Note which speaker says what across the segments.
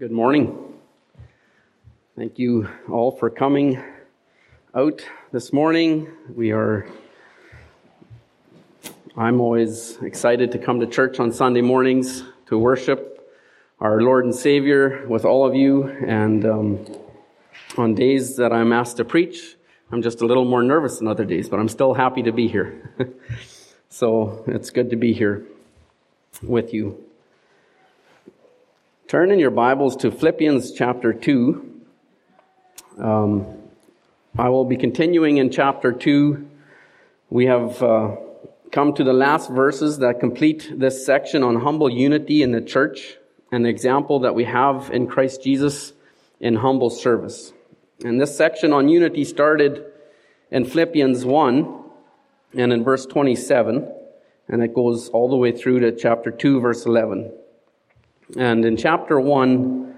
Speaker 1: Good morning. Thank you all for coming out this morning. We are, I'm always excited to come to church on Sunday mornings to worship our Lord and Savior with all of you. And um, on days that I'm asked to preach, I'm just a little more nervous than other days, but I'm still happy to be here. so it's good to be here with you. Turn in your Bibles to Philippians chapter 2. Um, I will be continuing in chapter 2. We have uh, come to the last verses that complete this section on humble unity in the church, an example that we have in Christ Jesus in humble service. And this section on unity started in Philippians 1 and in verse 27, and it goes all the way through to chapter 2, verse 11. And in chapter 1,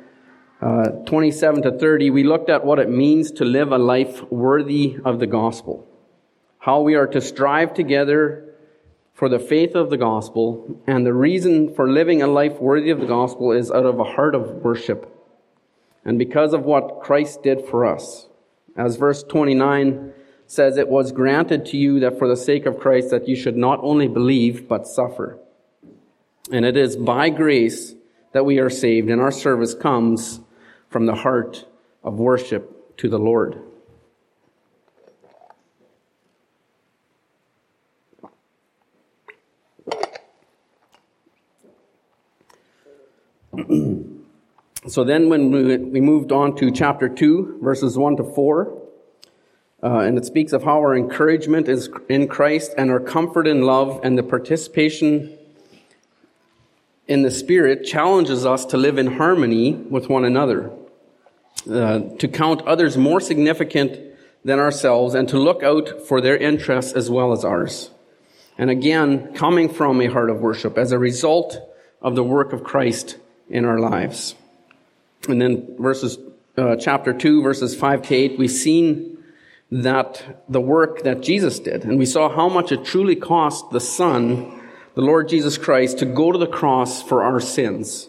Speaker 1: uh, 27 to 30, we looked at what it means to live a life worthy of the gospel. How we are to strive together for the faith of the gospel. And the reason for living a life worthy of the gospel is out of a heart of worship. And because of what Christ did for us. As verse 29 says, it was granted to you that for the sake of Christ that you should not only believe, but suffer. And it is by grace that we are saved, and our service comes from the heart of worship to the Lord. so then, when we moved on to chapter 2, verses 1 to 4, uh, and it speaks of how our encouragement is in Christ and our comfort in love and the participation in the Spirit challenges us to live in harmony with one another, uh, to count others more significant than ourselves, and to look out for their interests as well as ours. And again, coming from a heart of worship as a result of the work of Christ in our lives. And then verses, uh, chapter 2, verses 5 to 8, we've seen that the work that Jesus did, and we saw how much it truly cost the Son the Lord Jesus Christ to go to the cross for our sins.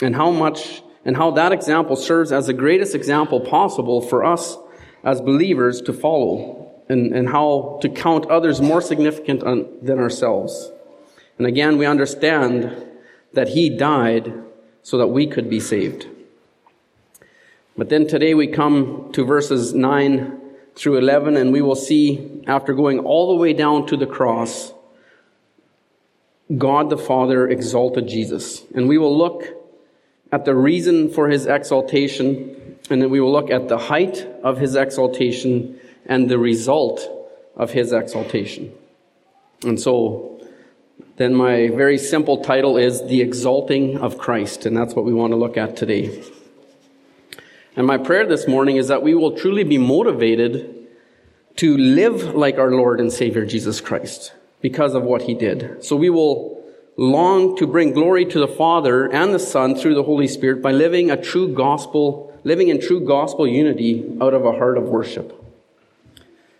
Speaker 1: And how much, and how that example serves as the greatest example possible for us as believers to follow. And, and how to count others more significant than ourselves. And again, we understand that He died so that we could be saved. But then today we come to verses 9 through 11, and we will see, after going all the way down to the cross, God the Father exalted Jesus. And we will look at the reason for his exaltation, and then we will look at the height of his exaltation and the result of his exaltation. And so, then my very simple title is The Exalting of Christ, and that's what we want to look at today. And my prayer this morning is that we will truly be motivated to live like our Lord and Savior Jesus Christ because of what he did. So we will long to bring glory to the Father and the Son through the Holy Spirit by living a true gospel, living in true gospel unity out of a heart of worship.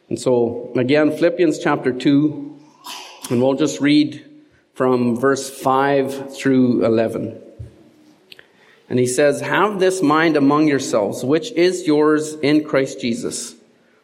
Speaker 1: And so, again, Philippians chapter 2, and we'll just read from verse 5 through 11. And he says, Have this mind among yourselves, which is yours in Christ Jesus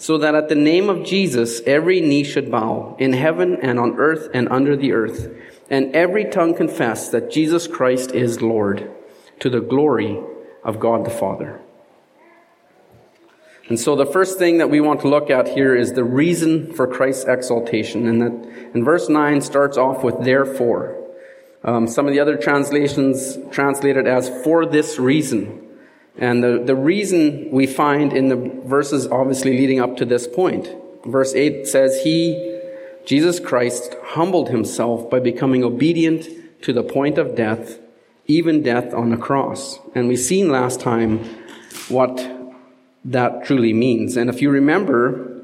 Speaker 1: so that at the name of Jesus every knee should bow in heaven and on earth and under the earth, and every tongue confess that Jesus Christ is Lord, to the glory of God the Father. And so the first thing that we want to look at here is the reason for Christ's exaltation. And that in verse 9 starts off with therefore. Um, some of the other translations translate it as for this reason. And the, the reason we find in the verses obviously leading up to this point. Verse 8 says, He, Jesus Christ, humbled himself by becoming obedient to the point of death, even death on the cross. And we seen last time what that truly means. And if you remember,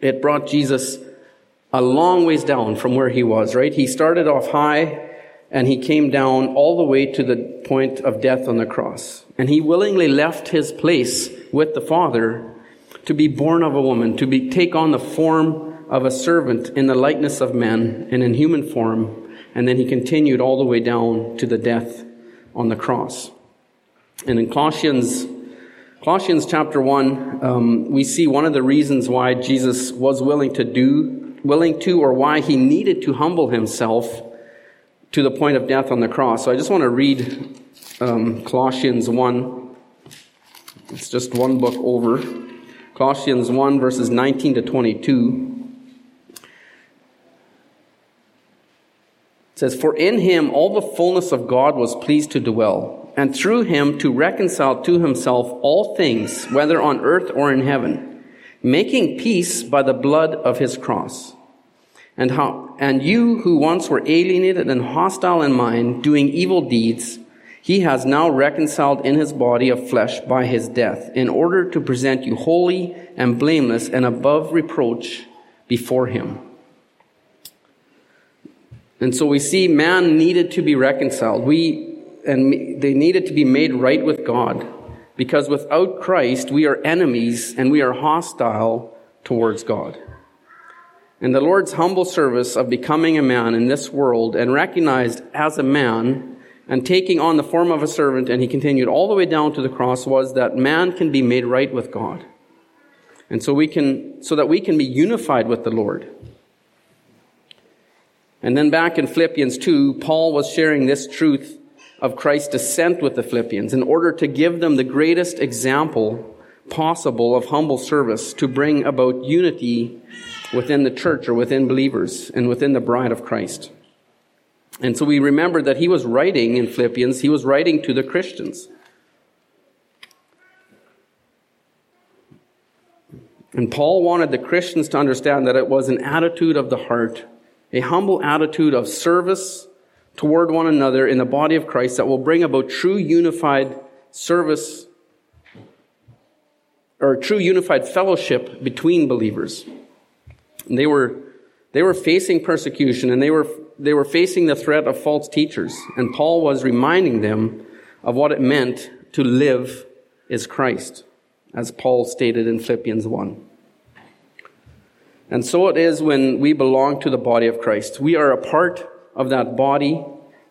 Speaker 1: it brought Jesus a long ways down from where he was, right? He started off high and he came down all the way to the point of death on the cross. And he willingly left his place with the Father to be born of a woman, to be, take on the form of a servant in the likeness of men and in human form. And then he continued all the way down to the death on the cross. And in Colossians, Colossians chapter 1, um, we see one of the reasons why Jesus was willing to do, willing to, or why he needed to humble himself to the point of death on the cross. So I just want to read um, Colossians 1. It's just one book over. Colossians 1, verses 19 to 22. It says, For in him all the fullness of God was pleased to dwell, and through him to reconcile to himself all things, whether on earth or in heaven, making peace by the blood of his cross and how, and you who once were alienated and hostile in mind, doing evil deeds, he has now reconciled in his body of flesh by his death, in order to present you holy and blameless and above reproach before him. And so we see man needed to be reconciled. We, and they needed to be made right with God. Because without Christ, we are enemies and we are hostile towards God. In the Lord's humble service of becoming a man in this world and recognized as a man and taking on the form of a servant, and he continued all the way down to the cross, was that man can be made right with God. And so we can, so that we can be unified with the Lord. And then back in Philippians 2, Paul was sharing this truth of Christ's descent with the Philippians in order to give them the greatest example possible of humble service to bring about unity within the church or within believers and within the bride of Christ. And so we remember that he was writing in Philippians, he was writing to the Christians. And Paul wanted the Christians to understand that it was an attitude of the heart, a humble attitude of service toward one another in the body of Christ that will bring about true unified service or true unified fellowship between believers. They were, they were facing persecution and they were, they were facing the threat of false teachers. And Paul was reminding them of what it meant to live as Christ, as Paul stated in Philippians 1. And so it is when we belong to the body of Christ. We are a part of that body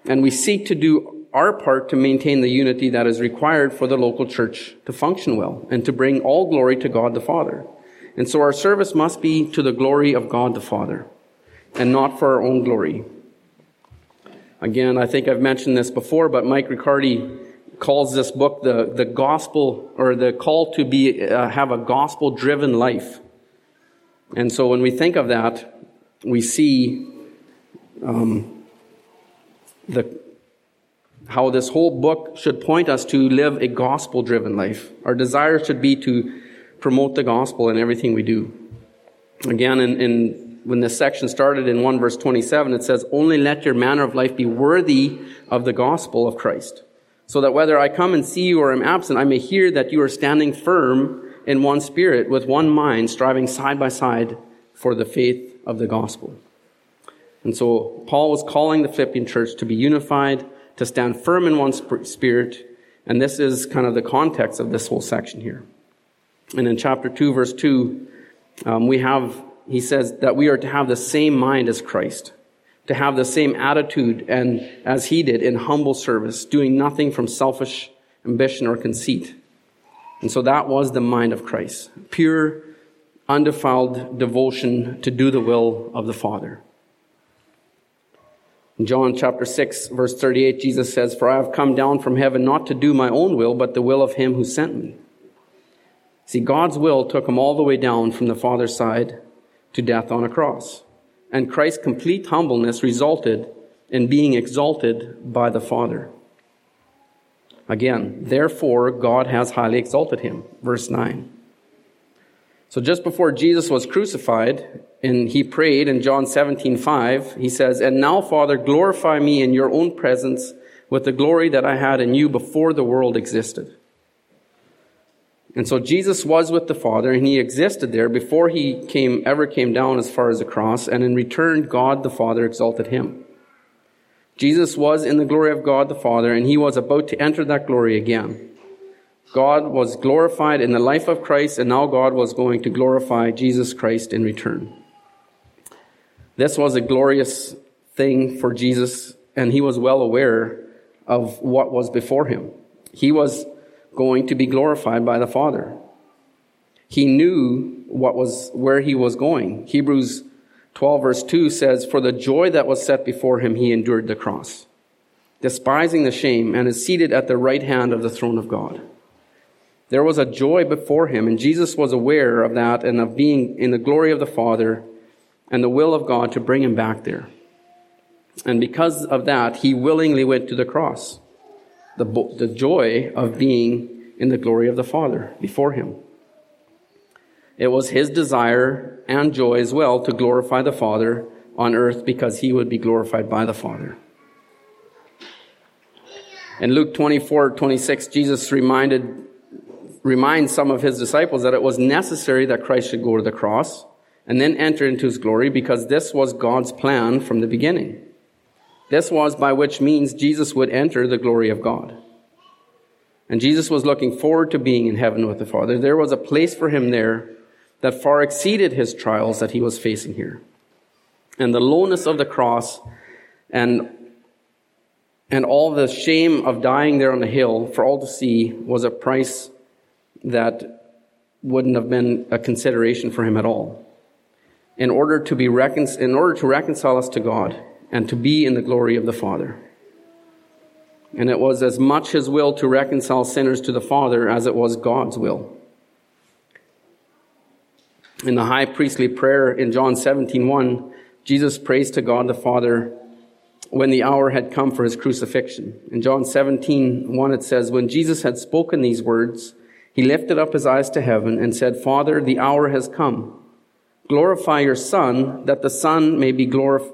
Speaker 1: and we seek to do our part to maintain the unity that is required for the local church to function well and to bring all glory to God the Father. And so our service must be to the glory of God the Father and not for our own glory. Again, I think I've mentioned this before, but Mike Riccardi calls this book the, the gospel or the call to be, uh, have a gospel driven life. And so when we think of that, we see um, the, how this whole book should point us to live a gospel driven life. Our desire should be to promote the gospel in everything we do. Again, in, in, when this section started in 1 verse 27, it says, Only let your manner of life be worthy of the gospel of Christ, so that whether I come and see you or am absent, I may hear that you are standing firm in one spirit, with one mind, striving side by side for the faith of the gospel. And so Paul was calling the Philippian church to be unified, to stand firm in one spirit, and this is kind of the context of this whole section here. And in chapter 2, verse 2, um, we have, he says that we are to have the same mind as Christ, to have the same attitude and as he did in humble service, doing nothing from selfish ambition or conceit. And so that was the mind of Christ. Pure, undefiled devotion to do the will of the Father. In John chapter 6, verse 38, Jesus says, For I have come down from heaven not to do my own will, but the will of him who sent me. See, God's will took him all the way down from the Father's side to death on a cross. And Christ's complete humbleness resulted in being exalted by the Father. Again, therefore, God has highly exalted him. Verse 9. So just before Jesus was crucified, and he prayed in John 17, 5, he says, And now, Father, glorify me in your own presence with the glory that I had in you before the world existed. And so Jesus was with the Father and he existed there before he came, ever came down as far as the cross. And in return, God the Father exalted him. Jesus was in the glory of God the Father and he was about to enter that glory again. God was glorified in the life of Christ and now God was going to glorify Jesus Christ in return. This was a glorious thing for Jesus and he was well aware of what was before him. He was going to be glorified by the Father. He knew what was, where he was going. Hebrews 12 verse 2 says, For the joy that was set before him, he endured the cross, despising the shame, and is seated at the right hand of the throne of God. There was a joy before him, and Jesus was aware of that and of being in the glory of the Father and the will of God to bring him back there. And because of that, he willingly went to the cross the, the joy of being in the glory of the Father before Him. It was His desire and joy as well to glorify the Father on earth because He would be glorified by the Father. In Luke 24, 26, Jesus reminded, reminds some of his disciples that it was necessary that Christ should go to the cross and then enter into his glory because this was God's plan from the beginning. This was by which means Jesus would enter the glory of God. And Jesus was looking forward to being in heaven with the Father. There was a place for him there that far exceeded his trials that he was facing here. And the lowness of the cross and, and all the shame of dying there on the hill for all to see was a price that wouldn't have been a consideration for him at all. In order to be recon- in order to reconcile us to God, and to be in the glory of the Father. And it was as much his will to reconcile sinners to the Father as it was God's will. In the high priestly prayer in John 17:1, Jesus prays to God the Father when the hour had come for his crucifixion. In John 17:1 it says, "When Jesus had spoken these words, he lifted up his eyes to heaven and said, Father, the hour has come. Glorify your Son, that the Son may be glorified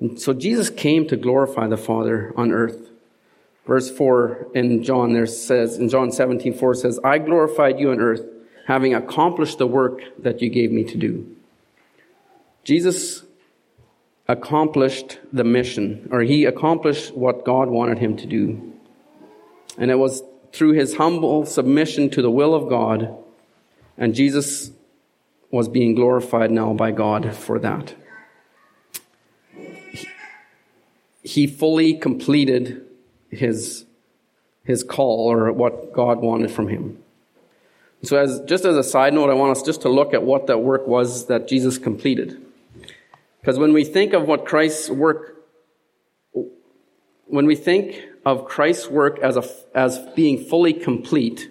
Speaker 1: And so Jesus came to glorify the Father on earth. Verse 4 in John there says, in John 17, 4 says, I glorified you on earth, having accomplished the work that you gave me to do. Jesus accomplished the mission, or he accomplished what God wanted him to do. And it was through his humble submission to the will of God, and Jesus was being glorified now by God for that. He fully completed his, his call or what God wanted from him. So as, just as a side note, I want us just to look at what that work was that Jesus completed. Because when we think of what Christ's work, when we think of Christ's work as, a, as being fully complete,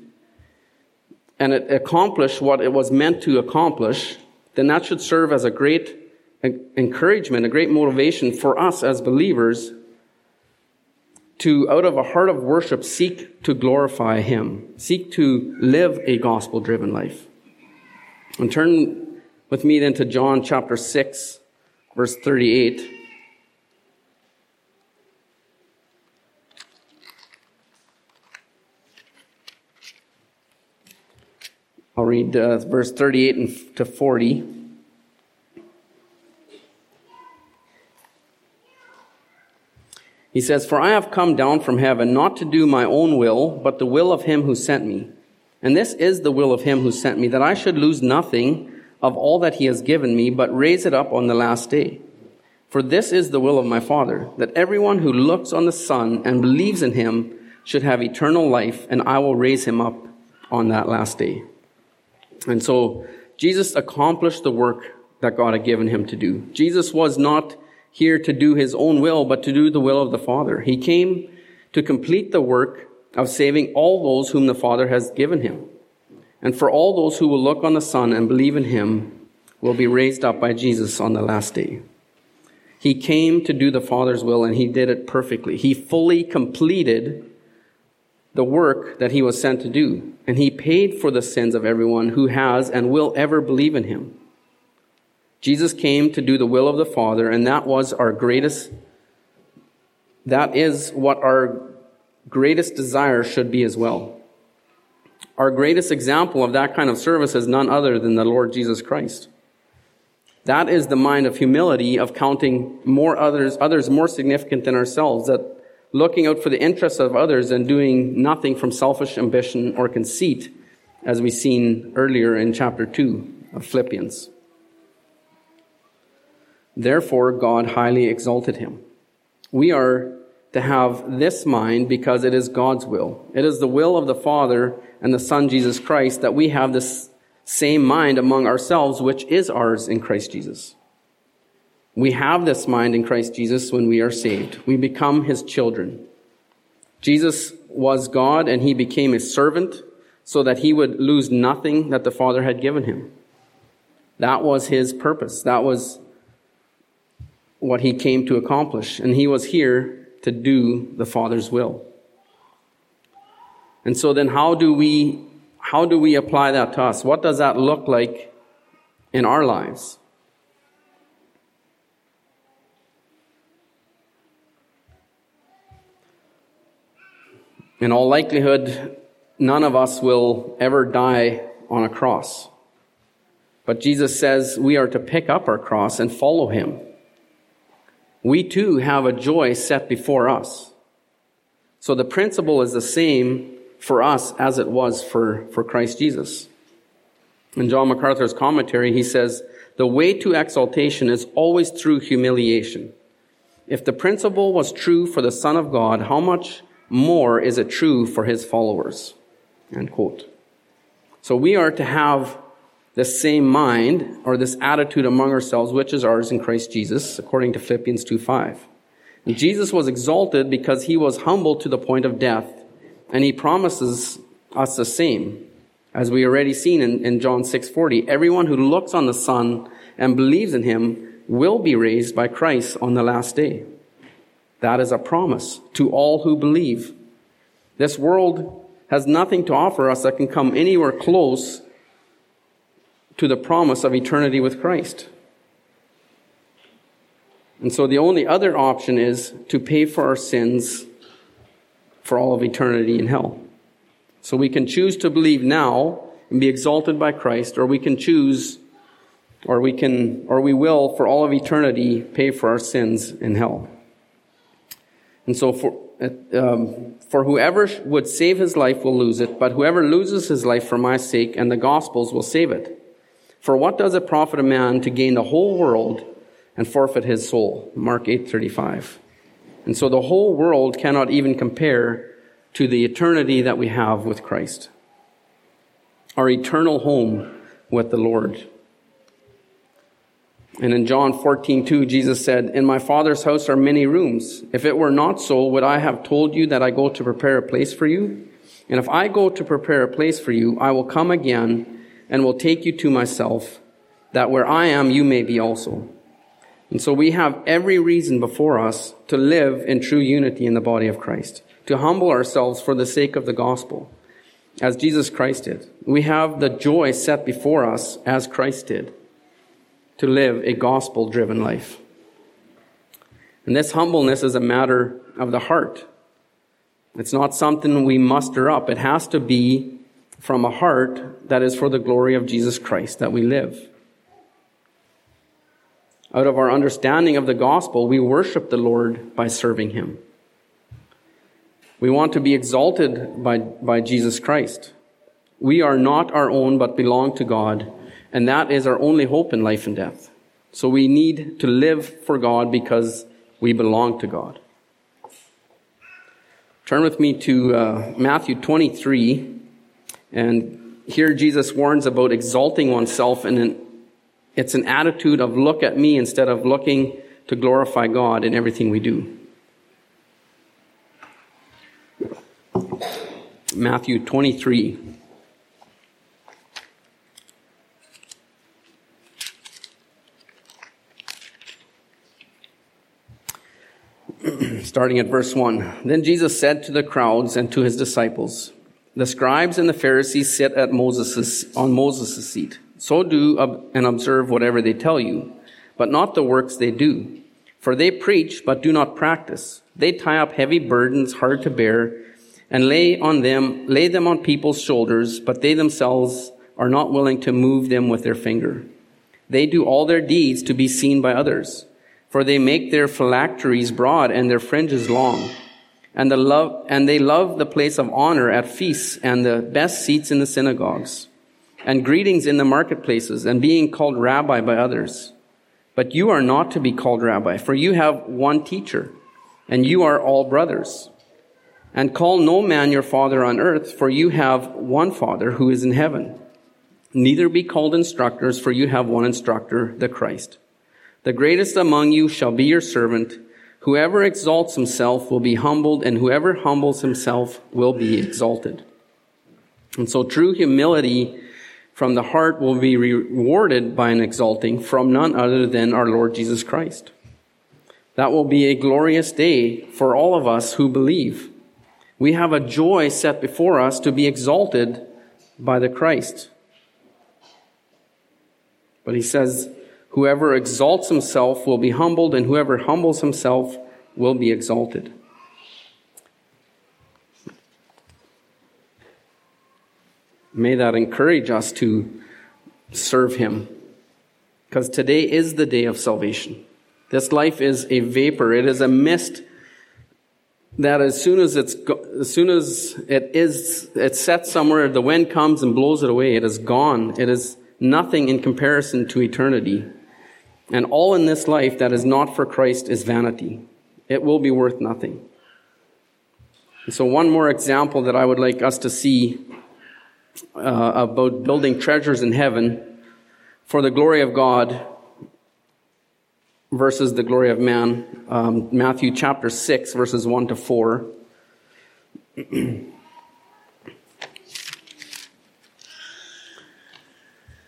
Speaker 1: and it accomplished what it was meant to accomplish, then that should serve as a great encouragement, a great motivation for us as believers to, out of a heart of worship, seek to glorify Him, seek to live a gospel driven life. And turn with me then to John chapter 6, verse 38. I'll read uh, verse 38 to 40. He says, For I have come down from heaven not to do my own will, but the will of him who sent me. And this is the will of him who sent me, that I should lose nothing of all that he has given me, but raise it up on the last day. For this is the will of my Father, that everyone who looks on the Son and believes in him should have eternal life, and I will raise him up on that last day. And so Jesus accomplished the work that God had given him to do. Jesus was not here to do his own will, but to do the will of the Father. He came to complete the work of saving all those whom the Father has given him. And for all those who will look on the Son and believe in him will be raised up by Jesus on the last day. He came to do the Father's will and he did it perfectly. He fully completed the work that he was sent to do. And he paid for the sins of everyone who has and will ever believe in him. Jesus came to do the will of the Father, and that was our greatest, that is what our greatest desire should be as well. Our greatest example of that kind of service is none other than the Lord Jesus Christ. That is the mind of humility, of counting more others, others more significant than ourselves, that looking out for the interests of others and doing nothing from selfish ambition or conceit, as we've seen earlier in chapter 2 of Philippians. Therefore, God highly exalted him. We are to have this mind because it is God's will. It is the will of the Father and the Son Jesus Christ that we have this same mind among ourselves, which is ours in Christ Jesus. We have this mind in Christ Jesus when we are saved. We become his children. Jesus was God and he became a servant so that he would lose nothing that the Father had given him. That was his purpose. That was what he came to accomplish. And he was here to do the Father's will. And so then how do we how do we apply that to us? What does that look like in our lives? In all likelihood, none of us will ever die on a cross. But Jesus says we are to pick up our cross and follow him. We too have a joy set before us. So the principle is the same for us as it was for, for Christ Jesus. In John MacArthur's commentary, he says, the way to exaltation is always through humiliation. If the principle was true for the Son of God, how much more is it true for his followers? End quote. So we are to have the same mind or this attitude among ourselves, which is ours in Christ Jesus, according to Philippians 2 5. And Jesus was exalted because he was humbled to the point of death and he promises us the same, as we already seen in, in John 6:40. Everyone who looks on the Son and believes in him will be raised by Christ on the last day. That is a promise to all who believe. This world has nothing to offer us that can come anywhere close to the promise of eternity with Christ. And so the only other option is to pay for our sins for all of eternity in hell. So we can choose to believe now and be exalted by Christ, or we can choose, or we can, or we will for all of eternity pay for our sins in hell. And so for, um, for whoever would save his life will lose it, but whoever loses his life for my sake and the gospel's will save it. For what does it profit a man to gain the whole world and forfeit his soul? Mark 8:35. And so the whole world cannot even compare to the eternity that we have with Christ. Our eternal home with the Lord. And in John 14, 2, Jesus said, In my Father's house are many rooms. If it were not so, would I have told you that I go to prepare a place for you? And if I go to prepare a place for you, I will come again and will take you to myself, that where I am, you may be also. And so we have every reason before us to live in true unity in the body of Christ, to humble ourselves for the sake of the gospel, as Jesus Christ did. We have the joy set before us, as Christ did, to live a gospel driven life. And this humbleness is a matter of the heart. It's not something we muster up. It has to be from a heart that is for the glory of Jesus Christ that we live. Out of our understanding of the gospel, we worship the Lord by serving him. We want to be exalted by, by Jesus Christ. We are not our own, but belong to God, and that is our only hope in life and death. So we need to live for God because we belong to God. Turn with me to uh, Matthew 23, and here Jesus warns about exalting oneself, and it's an attitude of look at me instead of looking to glorify God in everything we do. Matthew 23. Starting at verse 1. Then Jesus said to the crowds and to his disciples, the scribes and the Pharisees sit at Moses' on Moses' seat. So do and observe whatever they tell you, but not the works they do. For they preach, but do not practice. They tie up heavy burdens hard to bear and lay on them, lay them on people's shoulders, but they themselves are not willing to move them with their finger. They do all their deeds to be seen by others, for they make their phylacteries broad and their fringes long. And, the love, and they love the place of honor at feasts and the best seats in the synagogues, and greetings in the marketplaces, and being called rabbi by others. But you are not to be called rabbi, for you have one teacher, and you are all brothers. And call no man your father on earth, for you have one father who is in heaven. Neither be called instructors, for you have one instructor, the Christ. The greatest among you shall be your servant. Whoever exalts himself will be humbled, and whoever humbles himself will be exalted. And so true humility from the heart will be rewarded by an exalting from none other than our Lord Jesus Christ. That will be a glorious day for all of us who believe. We have a joy set before us to be exalted by the Christ. But he says, whoever exalts himself will be humbled, and whoever humbles himself will be exalted. May that encourage us to serve him. Because today is the day of salvation. This life is a vapor. It is a mist that as soon as it's, as soon as it is, it's set somewhere, the wind comes and blows it away. It is gone. It is nothing in comparison to eternity. And all in this life that is not for Christ is vanity. It will be worth nothing. And so one more example that I would like us to see uh, about building treasures in heaven for the glory of God versus the glory of man. Um, Matthew chapter 6, verses 1 to 4.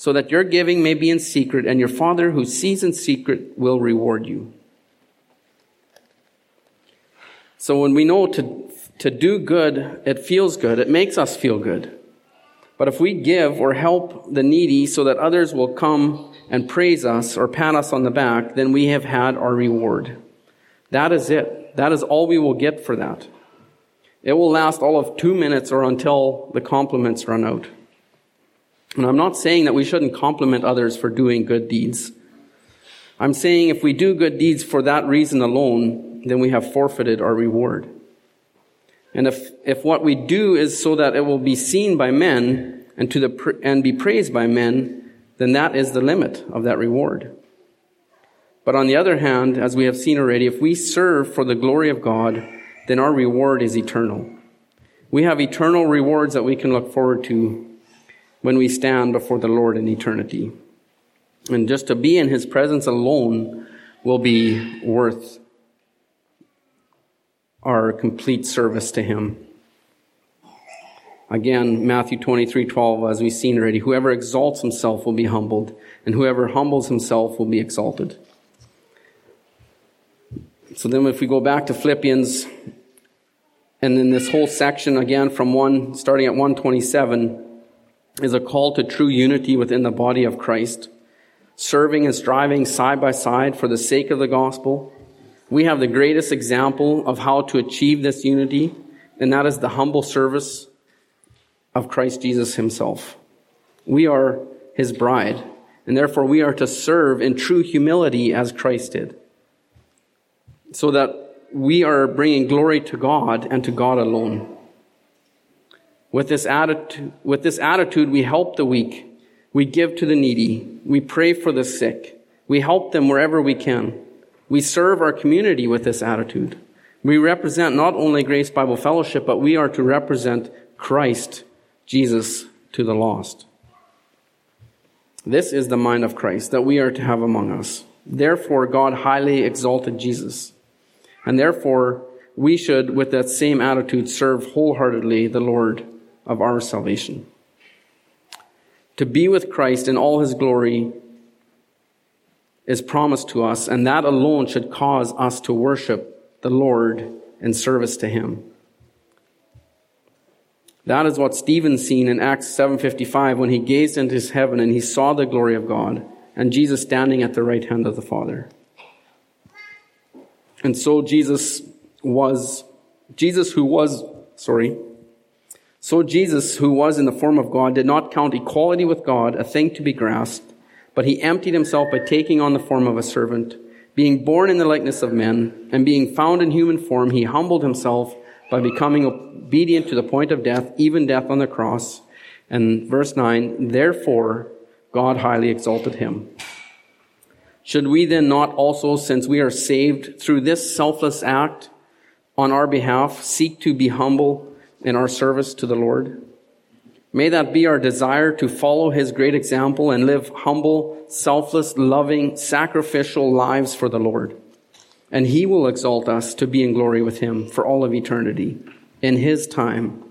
Speaker 1: so that your giving may be in secret, and your Father who sees in secret will reward you. So when we know to, to do good, it feels good. It makes us feel good. But if we give or help the needy so that others will come and praise us or pat us on the back, then we have had our reward. That is it. That is all we will get for that. It will last all of two minutes or until the compliments run out. And I'm not saying that we shouldn't compliment others for doing good deeds. I'm saying if we do good deeds for that reason alone, then we have forfeited our reward. And if, if what we do is so that it will be seen by men and to the, and be praised by men, then that is the limit of that reward. But on the other hand, as we have seen already, if we serve for the glory of God, then our reward is eternal. We have eternal rewards that we can look forward to when we stand before the Lord in eternity. And just to be in His presence alone will be worth our complete service to him. Again, Matthew 23, 12, as we've seen already, whoever exalts himself will be humbled, and whoever humbles himself will be exalted. So then if we go back to Philippians, and then this whole section again from one, starting at 127, is a call to true unity within the body of Christ, serving and striving side by side for the sake of the gospel, we have the greatest example of how to achieve this unity, and that is the humble service of Christ Jesus himself. We are his bride, and therefore we are to serve in true humility as Christ did, so that we are bringing glory to God and to God alone. With this attitude, with this attitude, we help the weak. We give to the needy. We pray for the sick. We help them wherever we can. We serve our community with this attitude. We represent not only Grace Bible Fellowship, but we are to represent Christ, Jesus, to the lost. This is the mind of Christ that we are to have among us. Therefore, God highly exalted Jesus. And therefore, we should, with that same attitude, serve wholeheartedly the Lord of our salvation. To be with Christ in all his glory is promised to us, and that alone should cause us to worship the Lord in service to him. That is what Stephen seen in Acts 7:55 when he gazed into his heaven and he saw the glory of God and Jesus standing at the right hand of the Father. And so Jesus was Jesus who was sorry so Jesus who was in the form of God did not count equality with God a thing to be grasped but he emptied himself by taking on the form of a servant being born in the likeness of men and being found in human form he humbled himself by becoming obedient to the point of death, even death on the cross. And verse 9, therefore God highly exalted him. Should we then not also, since we are saved through this selfless act on our behalf, seek to be humble in our service to the Lord? May that be our desire to follow his great example and live humble, selfless, loving, sacrificial lives for the Lord and he will exalt us to be in glory with him for all of eternity in his time.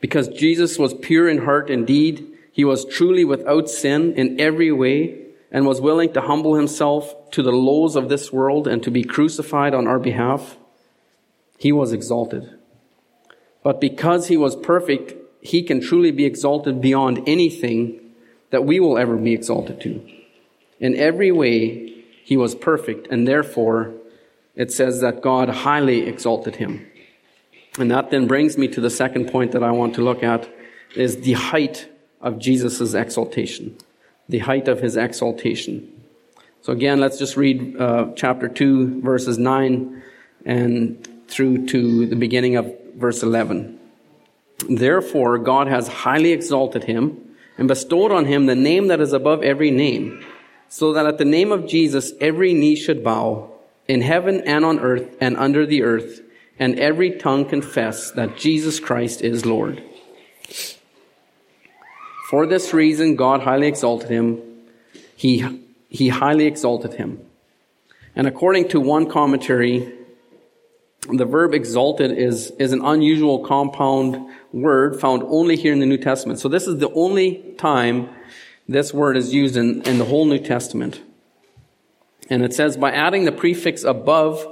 Speaker 1: Because Jesus was pure in heart and deed, he was truly without sin in every way and was willing to humble himself to the lows of this world and to be crucified on our behalf. He was exalted. But because he was perfect, he can truly be exalted beyond anything that we will ever be exalted to. In every way, he was perfect, and therefore it says that God highly exalted him. And that then brings me to the second point that I want to look at is the height of Jesus' exaltation. The height of his exaltation. So again, let's just read uh, chapter 2, verses 9 and through to the beginning of verse 11. Therefore, God has highly exalted him and bestowed on him the name that is above every name so that at the name of Jesus every knee should bow in heaven and on earth and under the earth, and every tongue confess that Jesus Christ is Lord. For this reason, God highly exalted him. He, he highly exalted him. And according to one commentary, the verb exalted is, is an unusual compound word found only here in the New Testament. So this is the only time this word is used in, in the whole New Testament. And it says, by adding the prefix above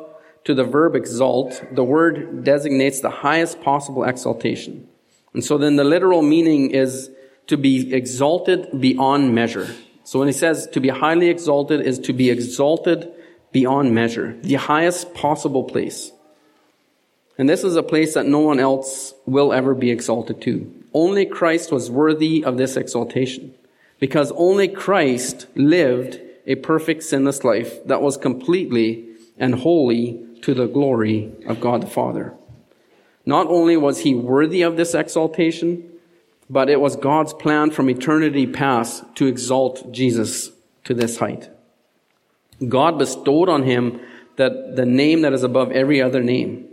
Speaker 1: to the verb exalt, the word designates the highest possible exaltation. And so then the literal meaning is to be exalted beyond measure. So when he says to be highly exalted is to be exalted beyond measure, the highest possible place. And this is a place that no one else will ever be exalted to. Only Christ was worthy of this exaltation because only Christ lived a perfect sinless life that was completely and wholly to the glory of God the Father. Not only was he worthy of this exaltation, but it was God's plan from eternity past to exalt Jesus to this height. God bestowed on him that the name that is above every other name.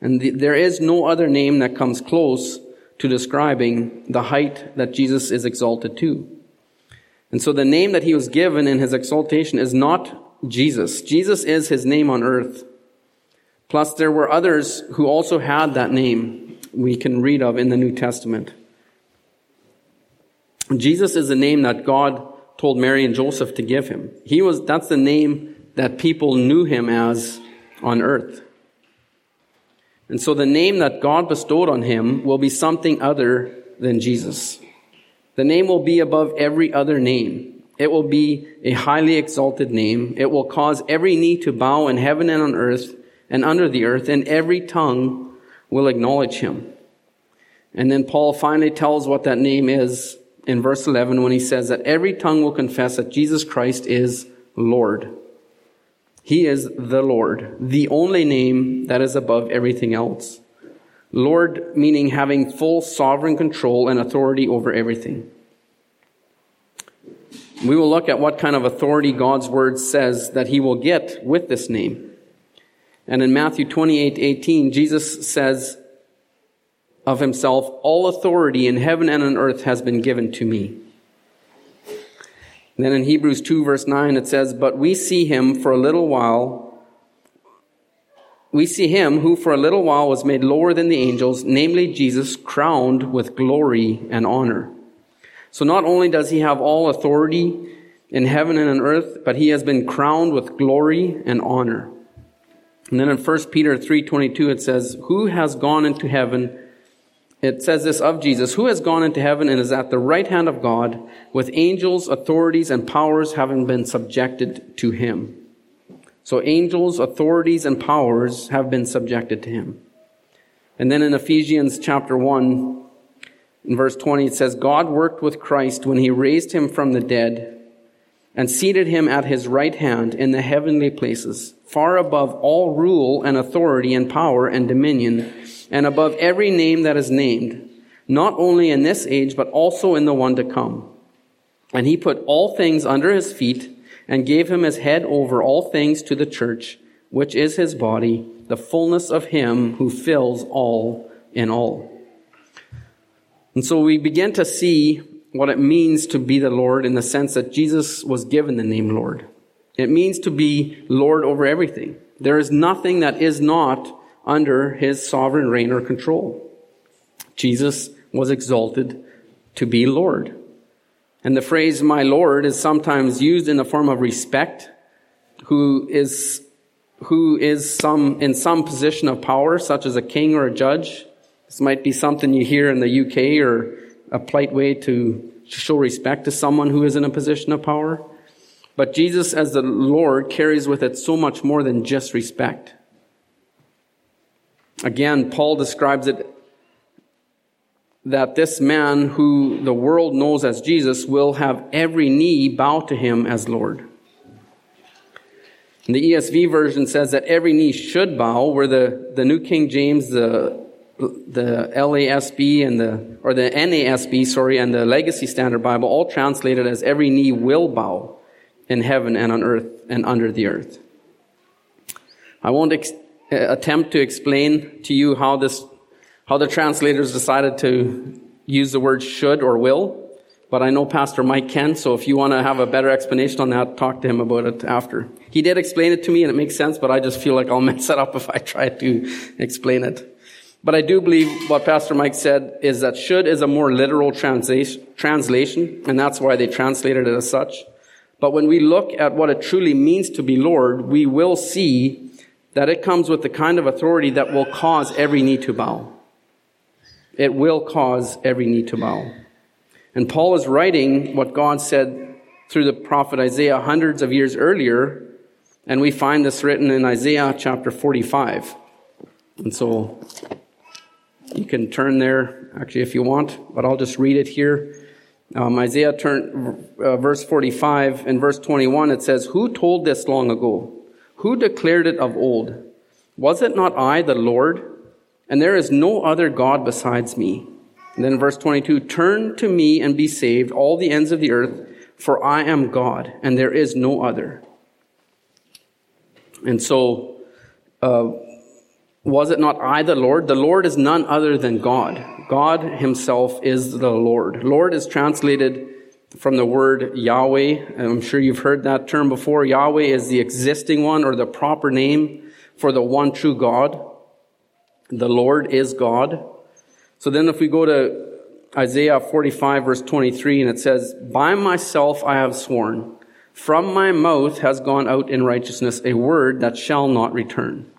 Speaker 1: And the, there is no other name that comes close to describing the height that Jesus is exalted to. And so the name that he was given in his exaltation is not Jesus. Jesus is his name on earth. Plus, there were others who also had that name we can read of in the New Testament. Jesus is the name that God told Mary and Joseph to give him. He was, that's the name that people knew him as on earth. And so the name that God bestowed on him will be something other than Jesus. The name will be above every other name. It will be a highly exalted name. It will cause every knee to bow in heaven and on earth and under the earth, and every tongue will acknowledge him. And then Paul finally tells what that name is in verse 11 when he says that every tongue will confess that Jesus Christ is Lord. He is the Lord, the only name that is above everything else. Lord meaning having full sovereign control and authority over everything. We will look at what kind of authority God's word says that he will get with this name. And in Matthew 28, 18, Jesus says of himself, all authority in heaven and on earth has been given to me. Then in Hebrews 2 verse 9, it says, but we see him for a little while we see him who for a little while was made lower than the angels, namely Jesus, crowned with glory and honor. So not only does he have all authority in heaven and on earth, but he has been crowned with glory and honor. And then in 1 Peter 3:22 it says, "Who has gone into heaven?" It says this of Jesus, "Who has gone into heaven and is at the right hand of God, with angels, authorities, and powers having been subjected to him." So angels, authorities, and powers have been subjected to him. And then in Ephesians chapter 1, in verse 20, it says, God worked with Christ when he raised him from the dead and seated him at his right hand in the heavenly places, far above all rule and authority and power and dominion, and above every name that is named, not only in this age, but also in the one to come. And he put all things under his feet and gave him as head over all things to the church, which is his body, the fullness of him who fills all in all. And so we begin to see what it means to be the Lord in the sense that Jesus was given the name Lord. It means to be Lord over everything. There is nothing that is not under his sovereign reign or control. Jesus was exalted to be Lord. And the phrase my Lord is sometimes used in the form of respect, who is, who is some, in some position of power, such as a king or a judge. This might be something you hear in the UK or a polite way to show respect to someone who is in a position of power. But Jesus as the Lord carries with it so much more than just respect. Again, Paul describes it that this man who the world knows as Jesus will have every knee bow to him as Lord. And the ESV version says that every knee should bow, where the, the New King James, the, the LASB and the, or the NASB, sorry, and the Legacy Standard Bible all translated as every knee will bow in heaven and on earth and under the earth. I won't ex- Uh, attempt to explain to you how this how the translators decided to use the word should or will, but I know Pastor Mike can, so if you want to have a better explanation on that, talk to him about it after. He did explain it to me and it makes sense, but I just feel like I'll mess it up if I try to explain it. But I do believe what Pastor Mike said is that should is a more literal translation, and that's why they translated it as such. But when we look at what it truly means to be Lord, we will see that it comes with the kind of authority that will cause every knee to bow it will cause every knee to bow. And Paul is writing what God said through the prophet Isaiah hundreds of years earlier, and we find this written in Isaiah chapter 45. And so you can turn there, actually, if you want, but I'll just read it here. Um, Isaiah turn, uh, verse 45 and verse 21, it says, Who told this long ago? Who declared it of old? Was it not I, the Lord? and there is no other God besides me. And then verse 22, turn to me and be saved, all the ends of the earth, for I am God, and there is no other. And so, uh, was it not I, the Lord? The Lord is none other than God. God himself is the Lord. Lord is translated from the word Yahweh. I'm sure you've heard that term before. Yahweh is the existing one or the proper name for the one true God. The Lord is God. So then if we go to Isaiah 45 verse 23 and it says, By myself I have sworn, from my mouth has gone out in righteousness a word that shall not return.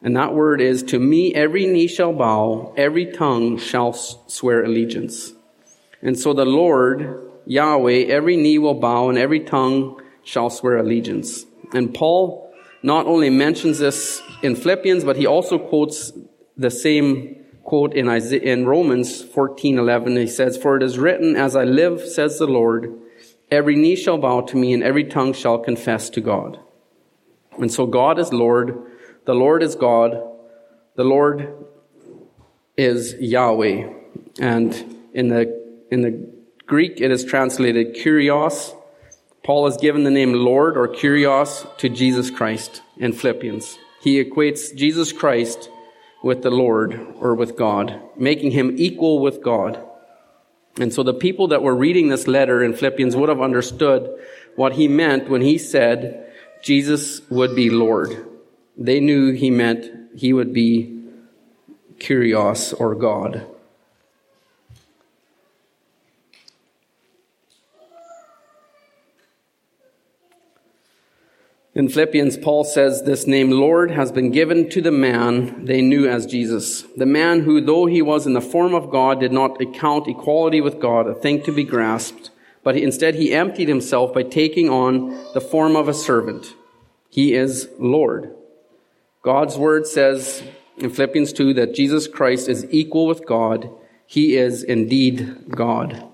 Speaker 1: And that word is, to me every knee shall bow, every tongue shall swear allegiance. And so the Lord, Yahweh, every knee will bow and every tongue shall swear allegiance. And Paul not only mentions this in Philippians, but he also quotes the same quote in, Isaiah, in Romans 14:11. He says, "For it is written, as I live, says the Lord, every knee shall bow to me and every tongue shall confess to God." And so God is Lord, the Lord is God, the Lord is Yahweh. And in the in the Greek it is translated kurios, Paul has given the name Lord or Kurios to Jesus Christ in Philippians. He equates Jesus Christ with the Lord or with God, making him equal with God. And so the people that were reading this letter in Philippians would have understood what he meant when he said Jesus would be Lord. They knew he meant he would be Kyrios or God. In Philippians, Paul says this name Lord has been given to the man they knew as Jesus. The man who, though he was in the form of God, did not account equality with God a thing to be grasped, but instead he emptied himself by taking on the form of a servant. He is Lord. God's word says in Philippians 2 that Jesus Christ is equal with God. He is indeed God.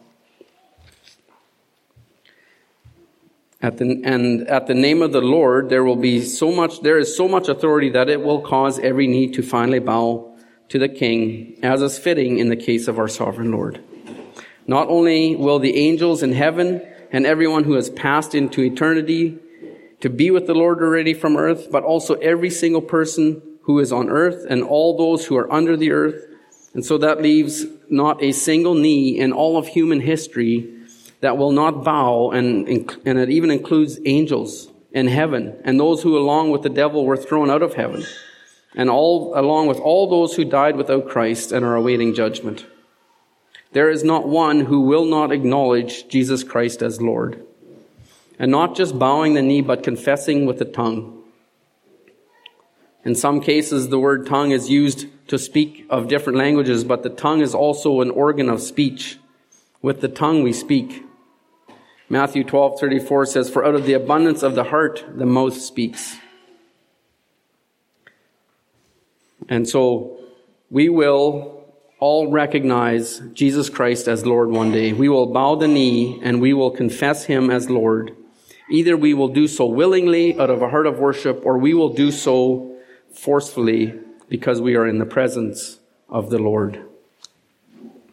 Speaker 1: At the, and at the name of the Lord, there will be so much, there is so much authority that it will cause every knee to finally bow to the King, as is fitting in the case of our sovereign Lord. Not only will the angels in heaven and everyone who has passed into eternity to be with the Lord already from earth, but also every single person who is on earth and all those who are under the earth. And so that leaves not a single knee in all of human history that will not bow, and, and it even includes angels in heaven, and those who, along with the devil, were thrown out of heaven, and all, along with all those who died without Christ and are awaiting judgment. There is not one who will not acknowledge Jesus Christ as Lord. And not just bowing the knee, but confessing with the tongue. In some cases, the word tongue is used to speak of different languages, but the tongue is also an organ of speech. With the tongue we speak. Matthew 12, 34 says, For out of the abundance of the heart, the mouth speaks. And so we will all recognize Jesus Christ as Lord one day. We will bow the knee and we will confess Him as Lord. Either we will do so willingly out of a heart of worship or we will do so forcefully because we are in the presence of the Lord.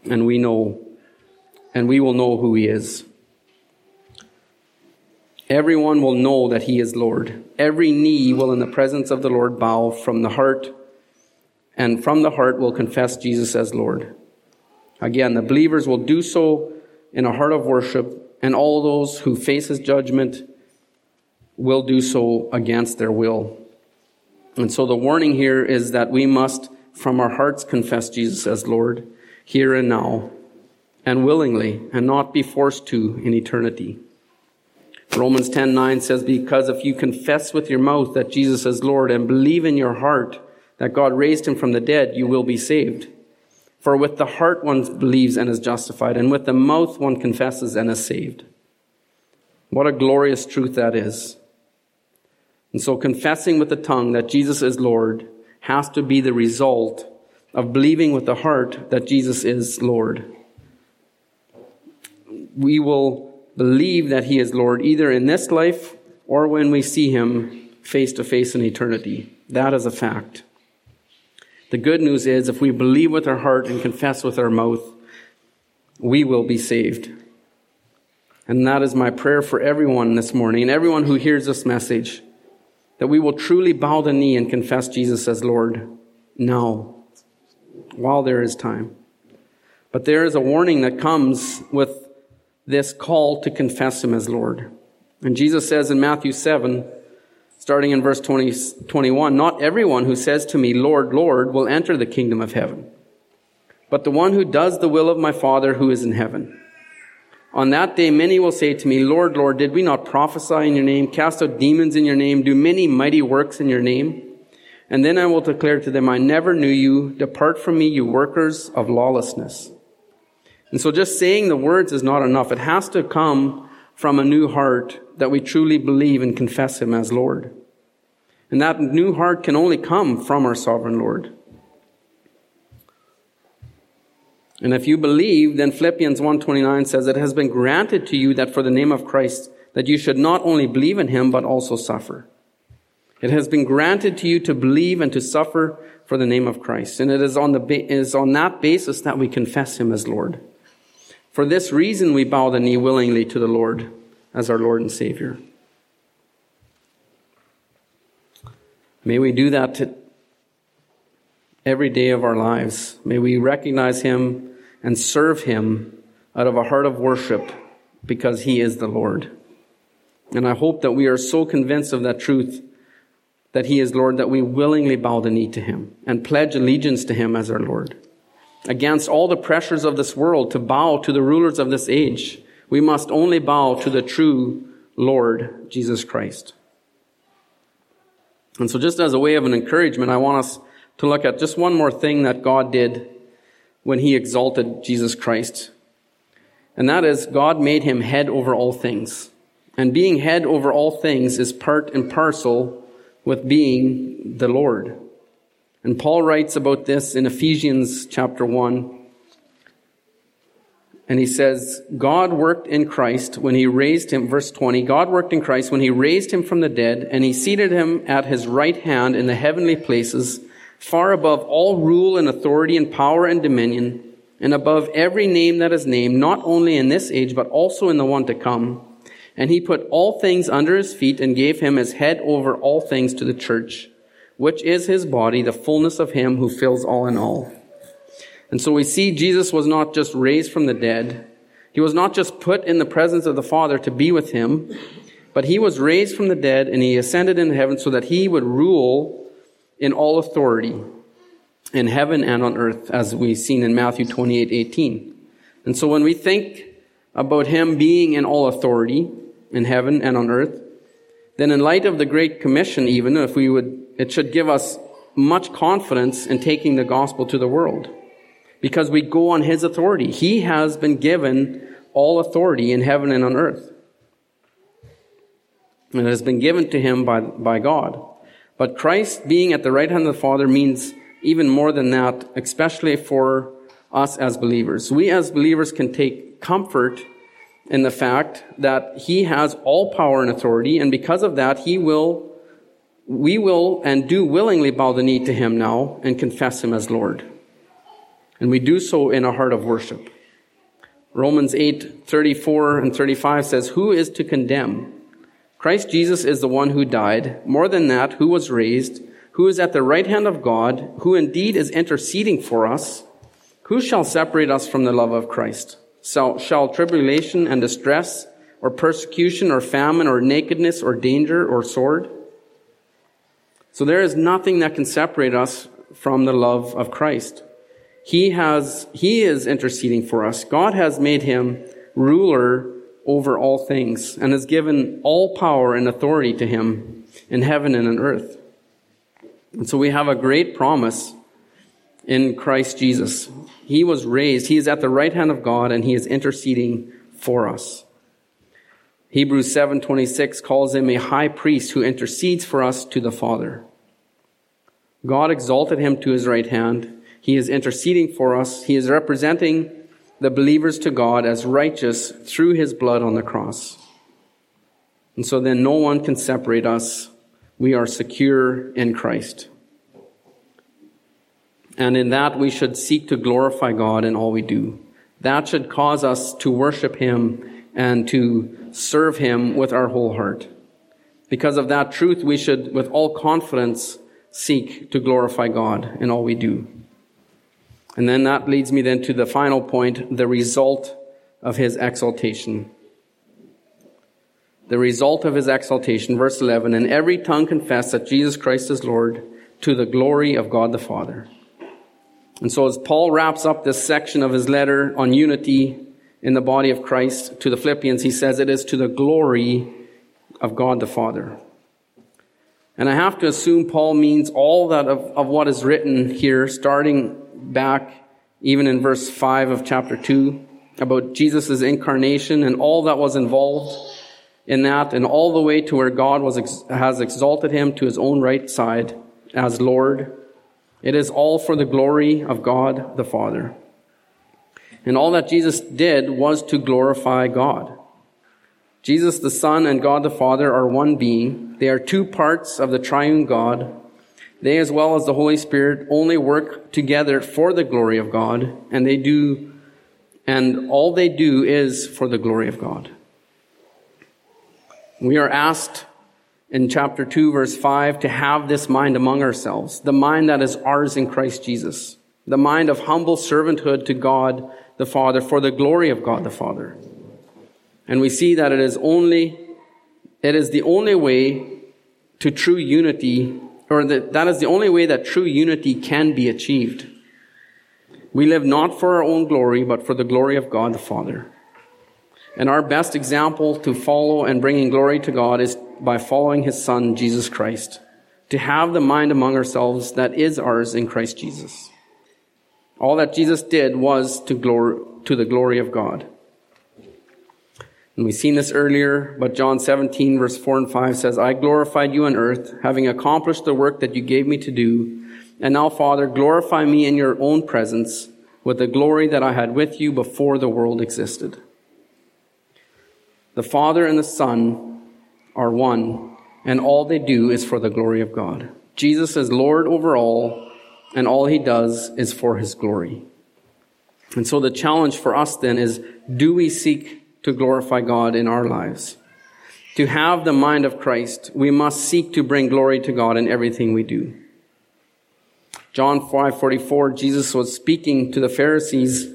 Speaker 1: And we know, and we will know who He is. Everyone will know that he is Lord. Every knee will in the presence of the Lord bow from the heart, and from the heart will confess Jesus as Lord. Again, the believers will do so in a heart of worship, and all those who face his judgment will do so against their will. And so the warning here is that we must, from our hearts, confess Jesus as Lord, here and now, and willingly, and not be forced to in eternity. Romans 10 9 says, Because if you confess with your mouth that Jesus is Lord and believe in your heart that God raised him from the dead, you will be saved. For with the heart one believes and is justified, and with the mouth one confesses and is saved. What a glorious truth that is. And so confessing with the tongue that Jesus is Lord has to be the result of believing with the heart that Jesus is Lord. We will believe that He is Lord either in this life or when we see Him face to face in eternity. That is a fact. The good news is if we believe with our heart and confess with our mouth, we will be saved. And that is my prayer for everyone this morning and everyone who hears this message that we will truly bow the knee and confess Jesus as Lord now, while there is time. But there is a warning that comes with this call to confess him as Lord. And Jesus says in Matthew 7, starting in verse 20, 21, Not everyone who says to me, Lord, Lord, will enter the kingdom of heaven, but the one who does the will of my Father who is in heaven. On that day, many will say to me, Lord, Lord, did we not prophesy in your name, cast out demons in your name, do many mighty works in your name? And then I will declare to them, I never knew you. Depart from me, you workers of lawlessness. And so just saying the words is not enough. It has to come from a new heart that we truly believe and confess Him as Lord. And that new heart can only come from our sovereign Lord. And if you believe, then Philippians 1:29 says it has been granted to you that for the name of Christ that you should not only believe in him but also suffer. It has been granted to you to believe and to suffer for the name of Christ. And it is on the ba- is on that basis that we confess him as Lord. For this reason, we bow the knee willingly to the Lord as our Lord and Savior. May we do that every day of our lives. May we recognize Him and serve Him out of a heart of worship because He is the Lord. And I hope that we are so convinced of that truth that He is Lord that we willingly bow the knee to Him and pledge allegiance to Him as our Lord. Against all the pressures of this world to bow to the rulers of this age, we must only bow to the true Lord Jesus Christ. And so, just as a way of an encouragement, I want us to look at just one more thing that God did when He exalted Jesus Christ. And that is, God made Him head over all things. And being head over all things is part and parcel with being the Lord. And Paul writes about this in Ephesians chapter 1. And he says, God worked in Christ when he raised him, verse 20, God worked in Christ when he raised him from the dead and he seated him at his right hand in the heavenly places, far above all rule and authority and power and dominion, and above every name that is named, not only in this age, but also in the one to come. And he put all things under his feet and gave him as head over all things to the church, which is his body, the fullness of him who fills all in all. And so we see Jesus was not just raised from the dead. He was not just put in the presence of the Father to be with him, but he was raised from the dead and he ascended into heaven so that he would rule in all authority in heaven and on earth, as we've seen in Matthew 28, 18. And so when we think about him being in all authority in heaven and on earth, then in light of the Great Commission, even if we would, it should give us much confidence in taking the gospel to the world. Because we go on his authority. He has been given all authority in heaven and on earth. And it has been given to him by, by God. But Christ being at the right hand of the Father means even more than that, especially for us as believers. We as believers can take comfort in the fact that he has all power and authority, and because of that, he will, we will and do willingly bow the knee to him now and confess him as Lord. And we do so in a heart of worship. Romans 8, 34 and 35 says, Who is to condemn? Christ Jesus is the one who died. More than that, who was raised, who is at the right hand of God, who indeed is interceding for us. Who shall separate us from the love of Christ? Shall, shall tribulation and distress, or persecution, or famine, or nakedness, or danger, or sword? So there is nothing that can separate us from the love of Christ. He has, he is interceding for us. God has made him ruler over all things and has given all power and authority to him in heaven and on earth. And so we have a great promise in Christ Jesus. He was raised. He is at the right hand of God and he is interceding for us. Hebrews 7:26 calls him a high priest who intercedes for us to the Father. God exalted him to his right hand. He is interceding for us. He is representing the believers to God as righteous through his blood on the cross. And so then no one can separate us. We are secure in Christ. And in that, we should seek to glorify God in all we do. That should cause us to worship Him and to serve Him with our whole heart. Because of that truth, we should, with all confidence, seek to glorify God in all we do. And then that leads me then to the final point, the result of His exaltation. The result of His exaltation, verse 11, and every tongue confess that Jesus Christ is Lord to the glory of God the Father. And so as Paul wraps up this section of his letter on unity in the body of Christ to the Philippians, he says it is to the glory of God the Father. And I have to assume Paul means all that of, of what is written here, starting back even in verse 5 of chapter 2, about Jesus' incarnation and all that was involved in that, and all the way to where God was, has exalted him to his own right side as Lord it is all for the glory of God the Father. And all that Jesus did was to glorify God. Jesus the Son and God the Father are one being. They are two parts of the triune God. They, as well as the Holy Spirit, only work together for the glory of God, and they do, and all they do is for the glory of God. We are asked in chapter 2, verse 5, to have this mind among ourselves, the mind that is ours in Christ Jesus, the mind of humble servanthood to God the Father for the glory of God the Father. And we see that it is only, it is the only way to true unity, or that, that is the only way that true unity can be achieved. We live not for our own glory, but for the glory of God the Father. And our best example to follow and bringing glory to God is by following his son, Jesus Christ, to have the mind among ourselves that is ours in Christ Jesus. All that Jesus did was to glory, to the glory of God. And we've seen this earlier, but John 17 verse 4 and 5 says, I glorified you on earth, having accomplished the work that you gave me to do. And now, Father, glorify me in your own presence with the glory that I had with you before the world existed. The Father and the Son are one, and all they do is for the glory of God. Jesus is Lord over all, and all he does is for his glory. And so the challenge for us then is do we seek to glorify God in our lives? To have the mind of Christ, we must seek to bring glory to God in everything we do. John 5:44 Jesus was speaking to the Pharisees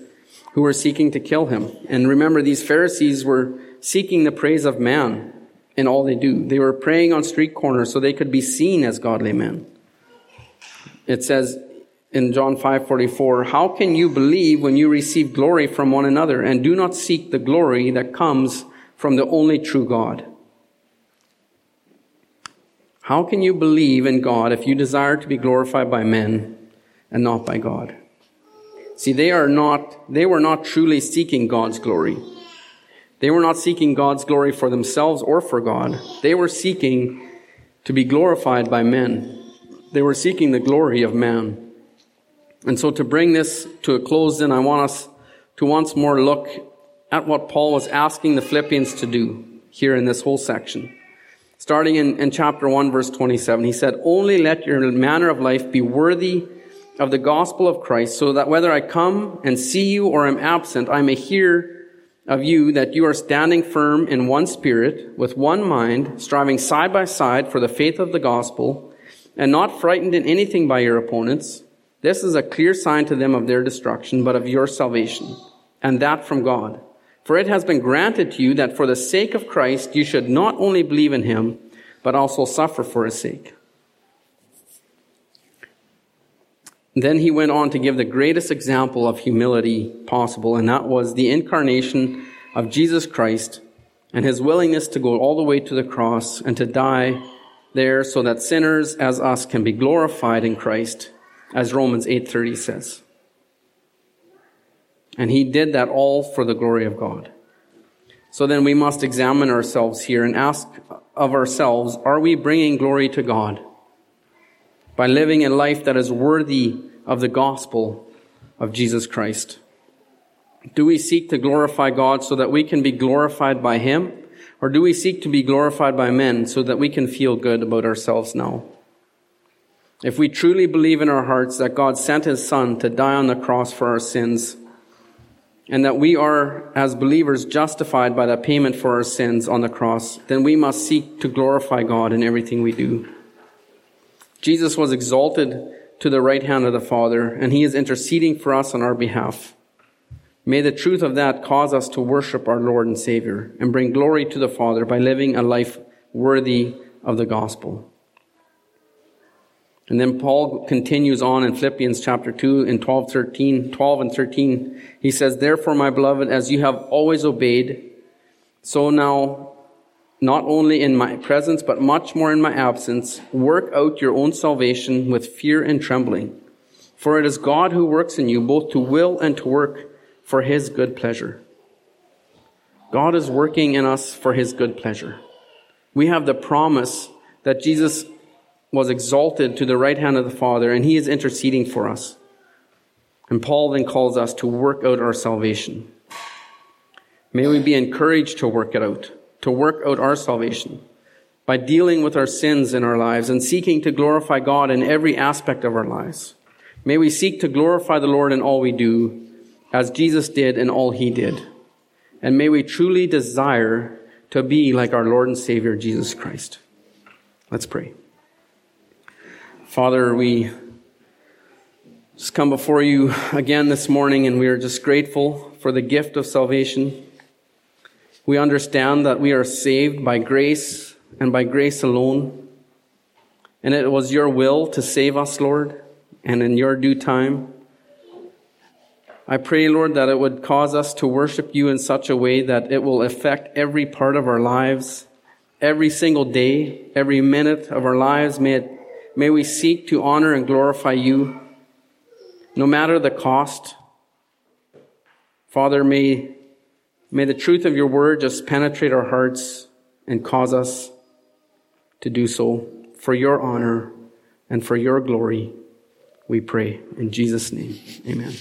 Speaker 1: who were seeking to kill him. And remember these Pharisees were seeking the praise of man in all they do. They were praying on street corners so they could be seen as godly men. It says in John 5:44, "How can you believe when you receive glory from one another and do not seek the glory that comes from the only true God?" How can you believe in God if you desire to be glorified by men and not by God? See, they are not, they were not truly seeking God's glory. They were not seeking God's glory for themselves or for God. They were seeking to be glorified by men. They were seeking the glory of man. And so to bring this to a close, then I want us to once more look at what Paul was asking the Philippians to do here in this whole section. Starting in, in chapter 1, verse 27, he said, Only let your manner of life be worthy of the gospel of Christ, so that whether I come and see you or am absent, I may hear of you that you are standing firm in one spirit, with one mind, striving side by side for the faith of the gospel, and not frightened in anything by your opponents. This is a clear sign to them of their destruction, but of your salvation, and that from God. For it has been granted to you that for the sake of Christ you should not only believe in him, but also suffer for his sake. Then he went on to give the greatest example of humility possible, and that was the incarnation of Jesus Christ and his willingness to go all the way to the cross and to die there so that sinners as us can be glorified in Christ, as Romans 8:30 says. And he did that all for the glory of God. So then we must examine ourselves here and ask of ourselves, are we bringing glory to God? by living a life that is worthy of the gospel of Jesus Christ? Do we seek to glorify God so that we can be glorified by Him? Or do we seek to be glorified by men so that we can feel good about ourselves now? If we truly believe in our hearts that God sent His Son to die on the cross for our sins, and that we are, as believers, justified by the payment for our sins on the cross, then we must seek to glorify God in everything we do. Jesus was exalted to the right hand of the Father, and he is interceding for us on our behalf. May the truth of that cause us to worship our Lord and Savior and bring glory to the Father by living a life worthy of the gospel. And then Paul continues on in Philippians chapter 2 in 12, 13, 12 and 13. He says, Therefore, my beloved, as you have always obeyed, so now not only in my presence, but much more in my absence, work out your own salvation with fear and trembling. For it is God who works in you both to will and to work for his good pleasure. God is working in us for his good pleasure. We have the promise that Jesus was exalted to the right hand of the Father and he is interceding for us. And Paul then calls us to work out our salvation. May we be encouraged to work it out to work out our salvation by dealing with our sins in our lives and seeking to glorify God in every aspect of our lives. May we seek to glorify the Lord in all we do, as Jesus did in all he did. And may we truly desire to be like our Lord and Savior, Jesus Christ. Let's pray. Father, we just come before you again this morning and we are just grateful for the gift of salvation. We understand that we are saved by grace and by grace alone. And it was your will to save us, Lord, and in your due time. I pray, Lord, that it would cause us to worship you in such a way that it will affect every part of our lives, every single day, every minute of our lives. May, it, may we seek to honor and glorify you, no matter the cost. Father, may, may the truth of your word just penetrate our hearts and cause us to do so for your honor and for your glory. We pray in Jesus' name. Amen.